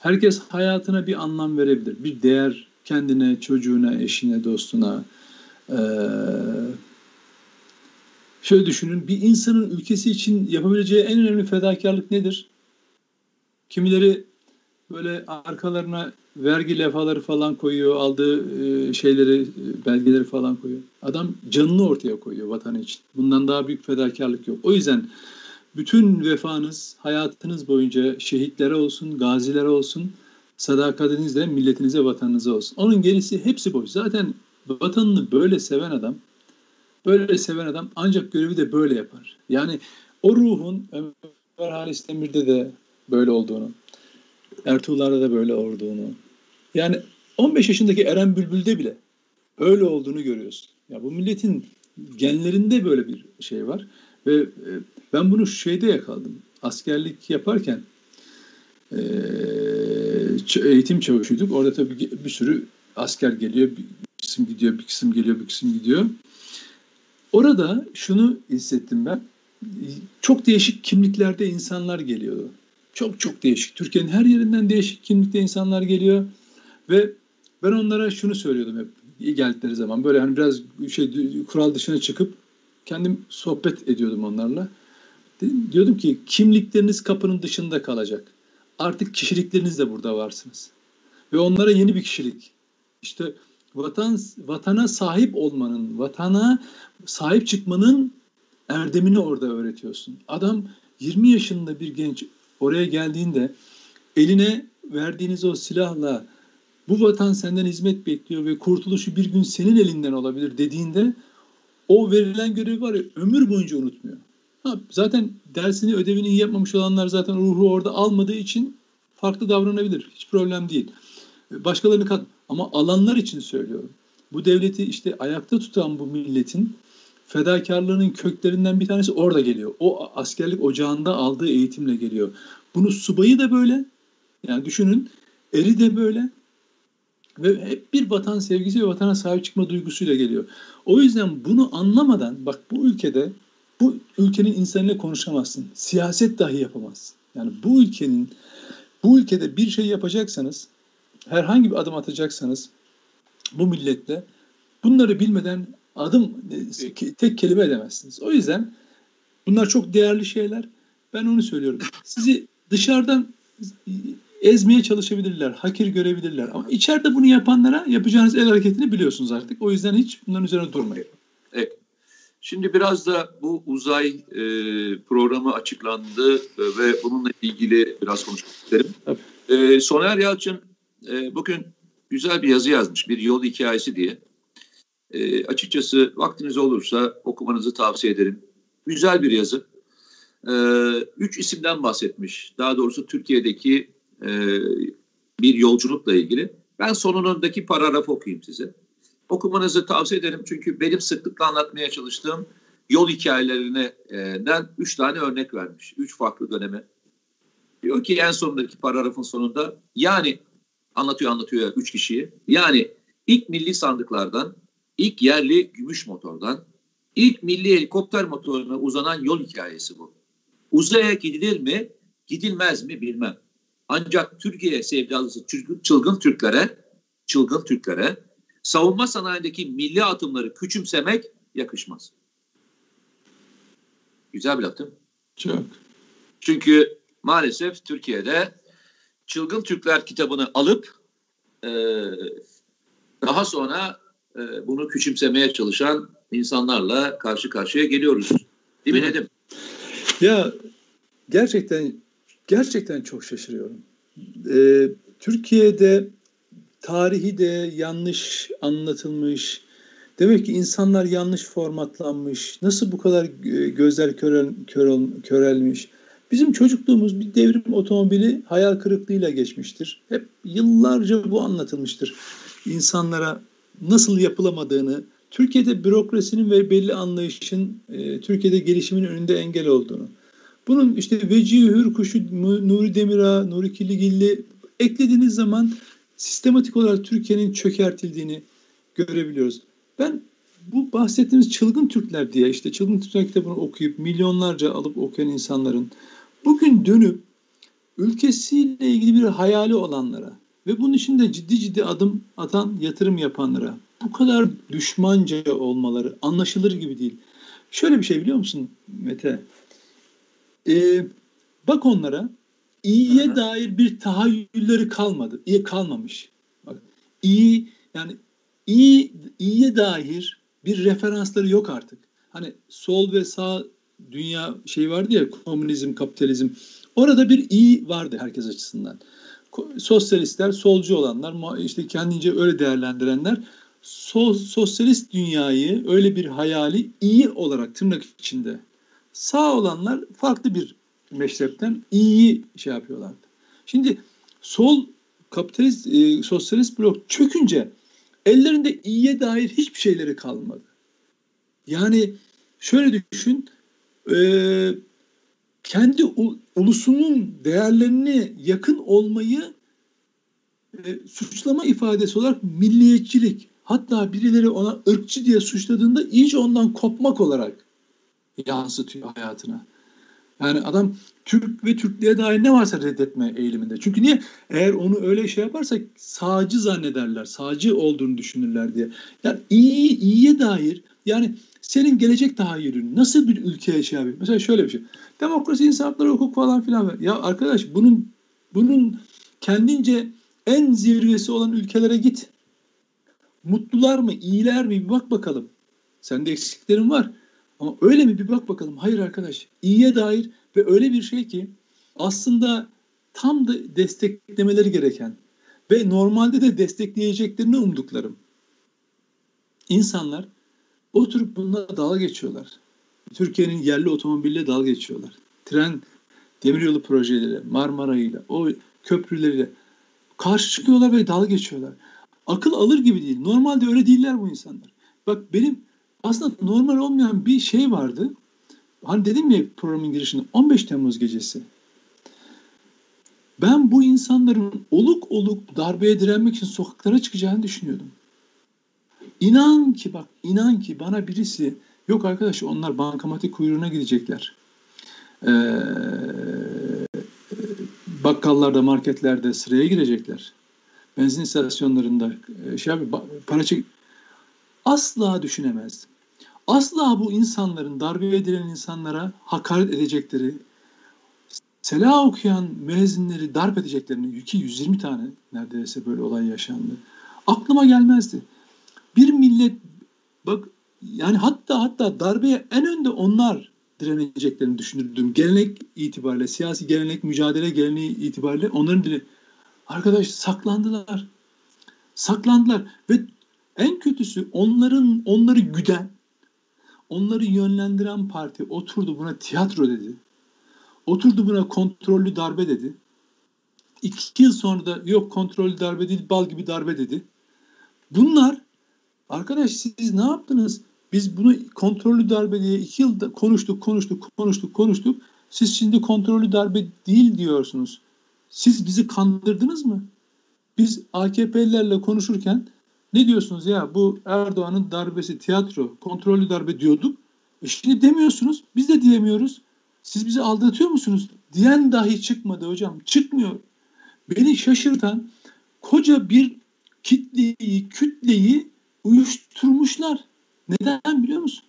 Herkes hayatına bir anlam verebilir. Bir değer kendine, çocuğuna, eşine, dostuna. Ee, şöyle düşünün. Bir insanın ülkesi için yapabileceği en önemli fedakarlık nedir? Kimileri böyle arkalarına vergi levhaları falan koyuyor, aldığı e, şeyleri, e, belgeleri falan koyuyor. Adam canını ortaya koyuyor vatanı için. Bundan daha büyük fedakarlık yok. O yüzden bütün vefanız hayatınız boyunca şehitlere olsun, gazilere olsun, sadakatiniz de milletinize, vatanınıza olsun. Onun gerisi hepsi boş. Zaten vatanını böyle seven adam, böyle seven adam ancak görevi de böyle yapar. Yani o ruhun Ömer Halis Demir'de de böyle olduğunu, Ertuğrul'larda da böyle olduğunu, yani 15 yaşındaki Eren Bülbül'de bile öyle olduğunu görüyorsun. Ya bu milletin genlerinde böyle bir şey var ve e, ben bunu şeyde yakaladım. Askerlik yaparken e, eğitim çavuşuyduk. Orada tabii bir sürü asker geliyor. Bir kısım gidiyor, bir kısım geliyor, bir kısım gidiyor. Orada şunu hissettim ben. Çok değişik kimliklerde insanlar geliyordu. Çok çok değişik. Türkiye'nin her yerinden değişik kimlikte insanlar geliyor. Ve ben onlara şunu söylüyordum hep geldikleri zaman. Böyle hani biraz şey kural dışına çıkıp kendim sohbet ediyordum onlarla. Diyordum ki kimlikleriniz kapının dışında kalacak. Artık kişilikleriniz de burada varsınız. Ve onlara yeni bir kişilik. İşte vatan vatana sahip olmanın, vatana sahip çıkmanın erdemini orada öğretiyorsun. Adam 20 yaşında bir genç oraya geldiğinde eline verdiğiniz o silahla bu vatan senden hizmet bekliyor ve kurtuluşu bir gün senin elinden olabilir dediğinde o verilen görevi var ya ömür boyunca unutmuyor. Ha, zaten dersini ödevini yapmamış olanlar zaten ruhu orada almadığı için farklı davranabilir. Hiç problem değil. Başkalarını kat ama alanlar için söylüyorum. Bu devleti işte ayakta tutan bu milletin fedakarlığının köklerinden bir tanesi orada geliyor. O askerlik ocağında aldığı eğitimle geliyor. Bunu subayı da böyle. Yani düşünün eri de böyle. Ve hep bir vatan sevgisi ve vatana sahip çıkma duygusuyla geliyor. O yüzden bunu anlamadan bak bu ülkede bu ülkenin insanıyla konuşamazsın. Siyaset dahi yapamazsın. Yani bu ülkenin bu ülkede bir şey yapacaksanız herhangi bir adım atacaksanız bu milletle bunları bilmeden adım tek kelime edemezsiniz. O yüzden bunlar çok değerli şeyler. Ben onu söylüyorum. Sizi dışarıdan ezmeye çalışabilirler, hakir görebilirler. Ama içeride bunu yapanlara yapacağınız el hareketini biliyorsunuz artık. O yüzden hiç bunların üzerine durmayın. Evet. Şimdi biraz da bu uzay e, programı açıklandı e, ve bununla ilgili biraz konuşmak isterim. E, Soner Yalçın e, bugün güzel bir yazı yazmış, bir yol hikayesi diye. E, açıkçası vaktiniz olursa okumanızı tavsiye ederim. Güzel bir yazı. E, üç isimden bahsetmiş. Daha doğrusu Türkiye'deki e, bir yolculukla ilgili. Ben sonundaki paragrafı okuyayım size. Okumanızı tavsiye ederim çünkü benim sıklıkla anlatmaya çalıştığım yol hikayelerinden üç tane örnek vermiş. Üç farklı döneme. Diyor ki en sonundaki paragrafın sonunda yani anlatıyor anlatıyor üç kişiyi. Yani ilk milli sandıklardan, ilk yerli gümüş motordan, ilk milli helikopter motoruna uzanan yol hikayesi bu. Uzaya gidilir mi, gidilmez mi bilmem. Ancak Türkiye sevdalısı çılgın Türklere, çılgın Türklere savunma sanayindeki milli atımları küçümsemek yakışmaz. Güzel bir laf değil mi? Çok. Çünkü maalesef Türkiye'de Çılgın Türkler kitabını alıp e, daha sonra e, bunu küçümsemeye çalışan insanlarla karşı karşıya geliyoruz. Değil mi Nedim? Ya gerçekten gerçekten çok şaşırıyorum. Ee, Türkiye'de tarihi de yanlış anlatılmış. Demek ki insanlar yanlış formatlanmış. Nasıl bu kadar gözler körel, körel, körelmiş? Bizim çocukluğumuz bir devrim otomobili hayal kırıklığıyla geçmiştir. Hep yıllarca bu anlatılmıştır. İnsanlara nasıl yapılamadığını, Türkiye'de bürokrasinin ve belli anlayışın e, Türkiye'de gelişimin önünde engel olduğunu. Bunun işte Vecihi Hürkuş'u, Nuri Demirağ, Nuri Kiligilli eklediğiniz zaman sistematik olarak Türkiye'nin çökertildiğini görebiliyoruz. Ben bu bahsettiğimiz çılgın Türkler diye işte çılgın Türkler kitabını okuyup milyonlarca alıp okuyan insanların bugün dönüp ülkesiyle ilgili bir hayali olanlara ve bunun için de ciddi ciddi adım atan yatırım yapanlara bu kadar düşmanca olmaları anlaşılır gibi değil. Şöyle bir şey biliyor musun Mete? Ee, bak onlara iyiye Aha. dair bir tahayyülleri kalmadı. İyi kalmamış. Bak, iyi yani iyi iyiye dair bir referansları yok artık. Hani sol ve sağ dünya şey vardı ya komünizm, kapitalizm. Orada bir iyi vardı herkes açısından. Sosyalistler, solcu olanlar, işte kendince öyle değerlendirenler sol, sosyalist dünyayı öyle bir hayali iyi olarak tırnak içinde. Sağ olanlar farklı bir meşrepten iyiyi şey yapıyorlardı. Şimdi sol kapitalist, e, sosyalist blok çökünce ellerinde iyiye dair hiçbir şeyleri kalmadı. Yani şöyle düşün, e, kendi ulusunun değerlerine yakın olmayı e, suçlama ifadesi olarak milliyetçilik, hatta birileri ona ırkçı diye suçladığında iyice ondan kopmak olarak yansıtıyor hayatına. Yani adam Türk ve Türklüğe dair ne varsa reddetme eğiliminde. Çünkü niye? Eğer onu öyle şey yaparsak sağcı zannederler, sağcı olduğunu düşünürler diye. Yani iyi, iyiye dair yani senin gelecek tahayyülün nasıl bir ülkeye şey? Mesela şöyle bir şey. Demokrasi, insan hakları, hukuk falan filan. Ya arkadaş bunun bunun kendince en zirvesi olan ülkelere git. Mutlular mı, iyiler mi bir bak bakalım. Sende eksiklerin var. Ama öyle mi bir bak bakalım. Hayır arkadaş. İyiye dair ve öyle bir şey ki aslında tam da desteklemeleri gereken ve normalde de destekleyeceklerini umduklarım. İnsanlar oturup bununla dalga geçiyorlar. Türkiye'nin yerli otomobille dalga geçiyorlar. Tren, demiryolu projeleriyle, Marmara'yla, o köprüleriyle karşı çıkıyorlar ve dalga geçiyorlar. Akıl alır gibi değil. Normalde öyle değiller bu insanlar. Bak benim aslında normal olmayan bir şey vardı. Hani dedim ya programın girişinde 15 Temmuz gecesi. Ben bu insanların oluk oluk darbeye direnmek için sokaklara çıkacağını düşünüyordum. İnan ki bak inan ki bana birisi yok arkadaş onlar bankamatik kuyruğuna gidecekler. Ee, bakkallarda marketlerde sıraya girecekler. Benzin istasyonlarında e, şey abi, para çek asla düşünemezdim. Asla bu insanların darbe edilen insanlara hakaret edecekleri, Sela okuyan müezzinleri darp edeceklerini, ki 120 tane neredeyse böyle olay yaşandı. Aklıma gelmezdi. Bir millet bak yani hatta hatta darbeye en önde onlar direneceklerini düşünürdüm. Gelenek itibariyle, siyasi gelenek, mücadele geleneği itibariyle onların dile arkadaş saklandılar. Saklandılar ve en kötüsü onların onları güden, onları yönlendiren parti oturdu buna tiyatro dedi. Oturdu buna kontrollü darbe dedi. İki yıl sonra da yok kontrollü darbe değil bal gibi darbe dedi. Bunlar arkadaş siz ne yaptınız? Biz bunu kontrollü darbe diye iki yılda konuştuk, konuştuk, konuştuk, konuştuk. Siz şimdi kontrollü darbe değil diyorsunuz. Siz bizi kandırdınız mı? Biz AKP'lilerle konuşurken ne diyorsunuz ya bu Erdoğan'ın darbesi tiyatro, kontrollü darbe diyorduk. E şimdi demiyorsunuz, biz de diyemiyoruz. Siz bizi aldatıyor musunuz? Diyen dahi çıkmadı hocam. Çıkmıyor. Beni şaşırtan koca bir kitleyi, kütleyi uyuşturmuşlar. Neden biliyor musun?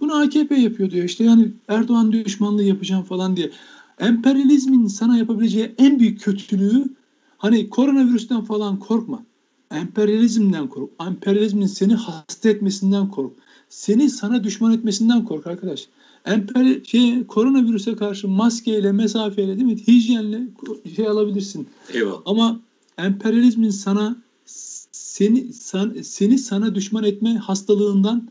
Bunu AKP yapıyor diyor. İşte yani Erdoğan düşmanlığı yapacağım falan diye. Emperyalizmin sana yapabileceği en büyük kötülüğü hani koronavirüsten falan korkma. Emperyalizmden kork. Emperyalizmin seni hasta etmesinden kork. Seni sana düşman etmesinden kork arkadaş. Emper şey koronavirüse karşı maskeyle, mesafeyle değil mi? Hijyenle şey alabilirsin. Eyvallah. Ama emperyalizmin sana seni san, seni sana düşman etme hastalığından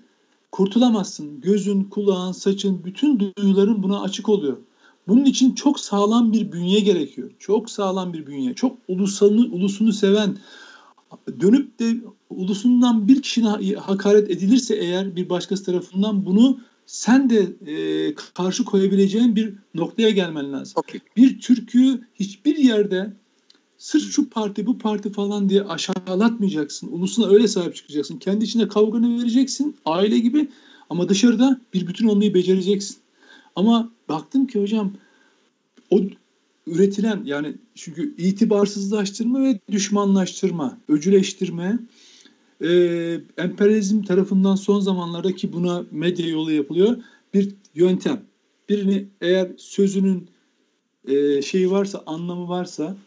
kurtulamazsın. Gözün, kulağın, saçın, bütün duyuların buna açık oluyor. Bunun için çok sağlam bir bünye gerekiyor. Çok sağlam bir bünye. Çok ulusalını, ulusunu seven, dönüp de ulusundan bir kişine hakaret edilirse eğer bir başkası tarafından bunu sen de e, karşı koyabileceğin bir noktaya gelmen lazım. Okay. Bir türküyü hiçbir yerde sırf şu parti bu parti falan diye aşağılatmayacaksın. Ulusuna öyle sahip çıkacaksın. Kendi içinde kavganı vereceksin aile gibi ama dışarıda bir bütün olmayı becereceksin. Ama baktım ki hocam o üretilen yani çünkü itibarsızlaştırma ve düşmanlaştırma, öcüleştirme, e, emperyalizm tarafından son zamanlarda ki buna medya yolu yapılıyor bir yöntem. Birini eğer sözünün e, şeyi varsa, anlamı varsa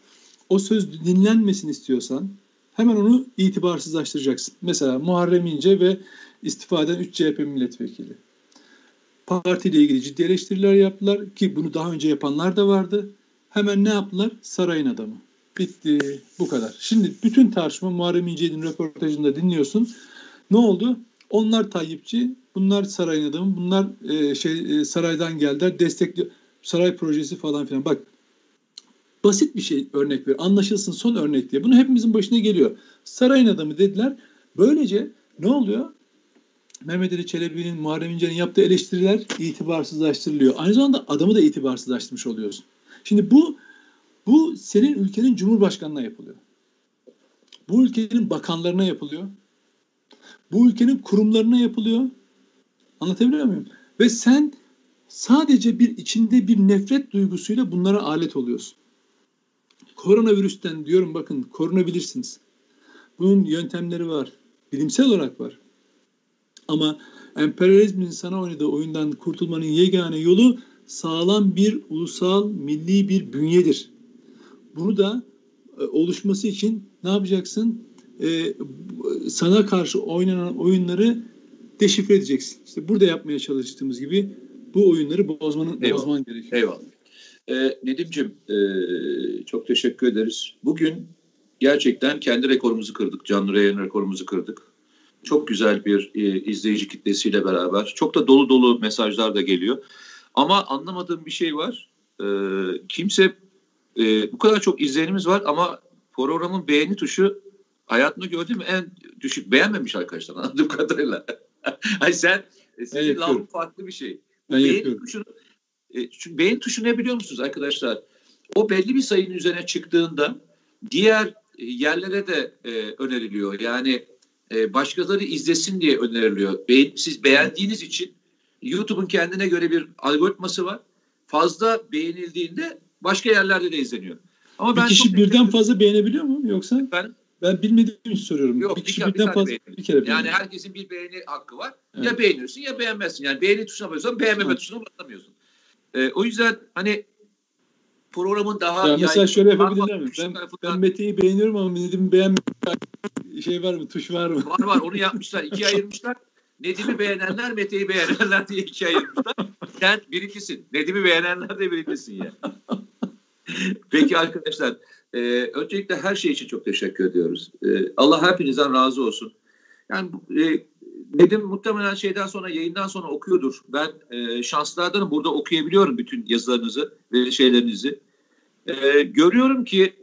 o söz dinlenmesin istiyorsan hemen onu itibarsızlaştıracaksın. Mesela Muharrem İnce ve istifa eden 3 CHP milletvekili. Partiyle ilgili ciddi eleştiriler yaptılar ki bunu daha önce yapanlar da vardı. Hemen ne yaptılar? Sarayın adamı. Bitti. Bu kadar. Şimdi bütün tartışma Muharrem İnce'nin röportajında dinliyorsun. Ne oldu? Onlar Tayyipçi, bunlar sarayın adamı, bunlar e, şey e, saraydan geldiler, destekli saray projesi falan filan. Bak basit bir şey örnek ver. Anlaşılsın son örnek diye. Bunu hepimizin başına geliyor. Sarayın adamı dediler. Böylece ne oluyor? Mehmet Ali Çelebi'nin, Muharrem İnce'nin yaptığı eleştiriler itibarsızlaştırılıyor. Aynı zamanda adamı da itibarsızlaştırmış oluyorsun. Şimdi bu bu senin ülkenin cumhurbaşkanına yapılıyor. Bu ülkenin bakanlarına yapılıyor. Bu ülkenin kurumlarına yapılıyor. Anlatabiliyor muyum? Ve sen sadece bir içinde bir nefret duygusuyla bunlara alet oluyorsun. Koronavirüsten diyorum bakın korunabilirsiniz. Bunun yöntemleri var. Bilimsel olarak var. Ama emperyalizmin sana oynadığı oyundan kurtulmanın yegane yolu sağlam bir ulusal milli bir bünyedir. Bunu da e, oluşması için ne yapacaksın? E, sana karşı oynanan oyunları deşifre edeceksin. İşte burada yapmaya çalıştığımız gibi bu oyunları bozmanın Eyvallah. bozman gerekiyor. Eyvallah. Ee, Nedim'ciğim e, çok teşekkür ederiz. Bugün gerçekten kendi rekorumuzu kırdık. Canlı yayın rekorumuzu kırdık. Çok güzel bir e, izleyici kitlesiyle beraber. Çok da dolu dolu mesajlar da geliyor. Ama anlamadığım bir şey var. E, kimse e, bu kadar çok izleyenimiz var ama programın beğeni tuşu hayatımda gördüğüm en düşük beğenmemiş arkadaşlar (laughs) anladığım kadarıyla. (laughs) Hani sen senin lavun farklı bir şey. Ben beğeni yapıyorum. tuşunu e, çünkü beğeni tuşu ne biliyor musunuz arkadaşlar? O belli bir sayının üzerine çıktığında diğer e, yerlere de e, öneriliyor. Yani e, başkaları izlesin diye öneriliyor. Be siz beğendiğiniz için YouTube'un kendine göre bir algoritması var. Fazla beğenildiğinde başka yerlerde de izleniyor. Ama bir ben kişi birden fazla beğenebiliyor mu yoksa? Ben ben bilmediğim için soruyorum. Yok, bir kişi bir, birden bir fazla beğenir. bir kere beğenir. Yani herkesin bir beğeni hakkı var. Evet. Ya beğeniyorsun ya beğenmezsin. Yani beğeni tuşuna basıyorsan beğenmeme evet. tuşuna basamıyorsun. Ee, o yüzden hani programın daha ya mesela şöyle yapabilirler mi? Ben, ben Mete'yi beğeniyorum ama Nedim'i beğenmiyorum. Şey var mı? Tuş var mı? Var var. Onu yapmışlar. ikiye ayırmışlar. Nedim'i beğenenler, Mete'yi beğenenler diye ikiye ayırmışlar. Sen birincisin. Nedim'i beğenenler de birincisin ya. Peki arkadaşlar. E, öncelikle her şey için çok teşekkür ediyoruz. E, Allah hepinizden razı olsun. Yani e, Nedim muhtemelen şeyden sonra yayından sonra okuyordur. Ben e, şanslardanım burada okuyabiliyorum bütün yazılarınızı ve şeylerinizi. E, görüyorum ki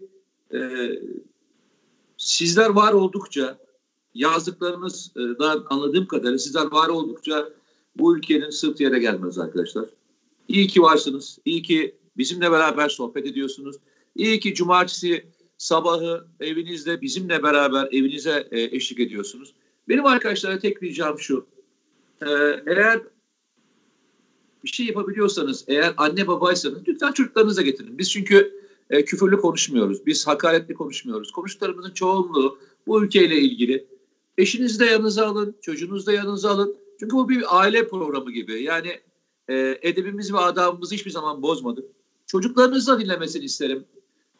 e, sizler var oldukça yazdıklarınızdan anladığım kadarıyla sizler var oldukça bu ülkenin sırt yere gelmez arkadaşlar. İyi ki varsınız. İyi ki bizimle beraber sohbet ediyorsunuz. İyi ki cumartesi sabahı evinizde bizimle beraber evinize e, eşlik ediyorsunuz. Benim arkadaşlara tek ricam şu. Ee, eğer bir şey yapabiliyorsanız, eğer anne babaysanız lütfen çocuklarınıza getirin. Biz çünkü e, küfürlü konuşmuyoruz. Biz hakaretli konuşmuyoruz. Konuştuklarımızın çoğunluğu bu ülkeyle ilgili. Eşinizi de yanınıza alın, çocuğunuzu da yanınıza alın. Çünkü bu bir aile programı gibi. Yani e, edebimiz ve adabımızı hiçbir zaman bozmadık. Çocuklarınızı da dinlemesini isterim.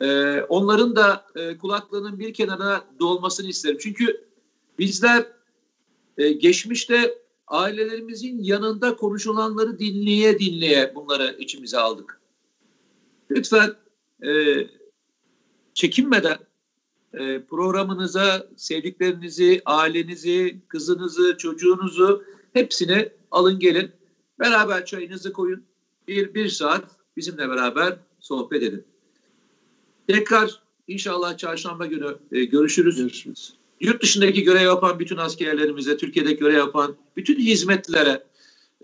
E, onların da e, kulaklarının bir kenara dolmasını isterim. Çünkü bizler e, geçmişte ailelerimizin yanında konuşulanları dinleye dinleye bunları içimize aldık. Lütfen e, çekinmeden e, programınıza sevdiklerinizi, ailenizi, kızınızı, çocuğunuzu hepsini alın gelin. Beraber çayınızı koyun. Bir, bir saat bizimle beraber sohbet edin. Tekrar inşallah çarşamba günü e, görüşürüz. Görüşürüz. Yurt dışındaki görev yapan bütün askerlerimize, Türkiye'de görev yapan bütün hizmetlere,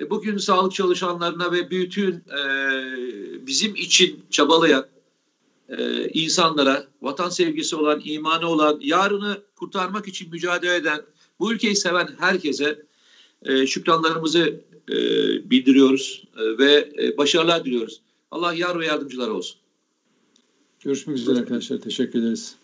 e, bugün sağlık çalışanlarına ve bütün e, bizim için çabalayan e, insanlara, vatan sevgisi olan, imanı olan, yarını kurtarmak için mücadele eden, bu ülkeyi seven herkese e, şükranlarımızı e, bildiriyoruz e, ve e, başarılar diliyoruz. Allah yar ve yardımcılar olsun. Görüşmek üzere arkadaşlar. Teşekkür ederiz.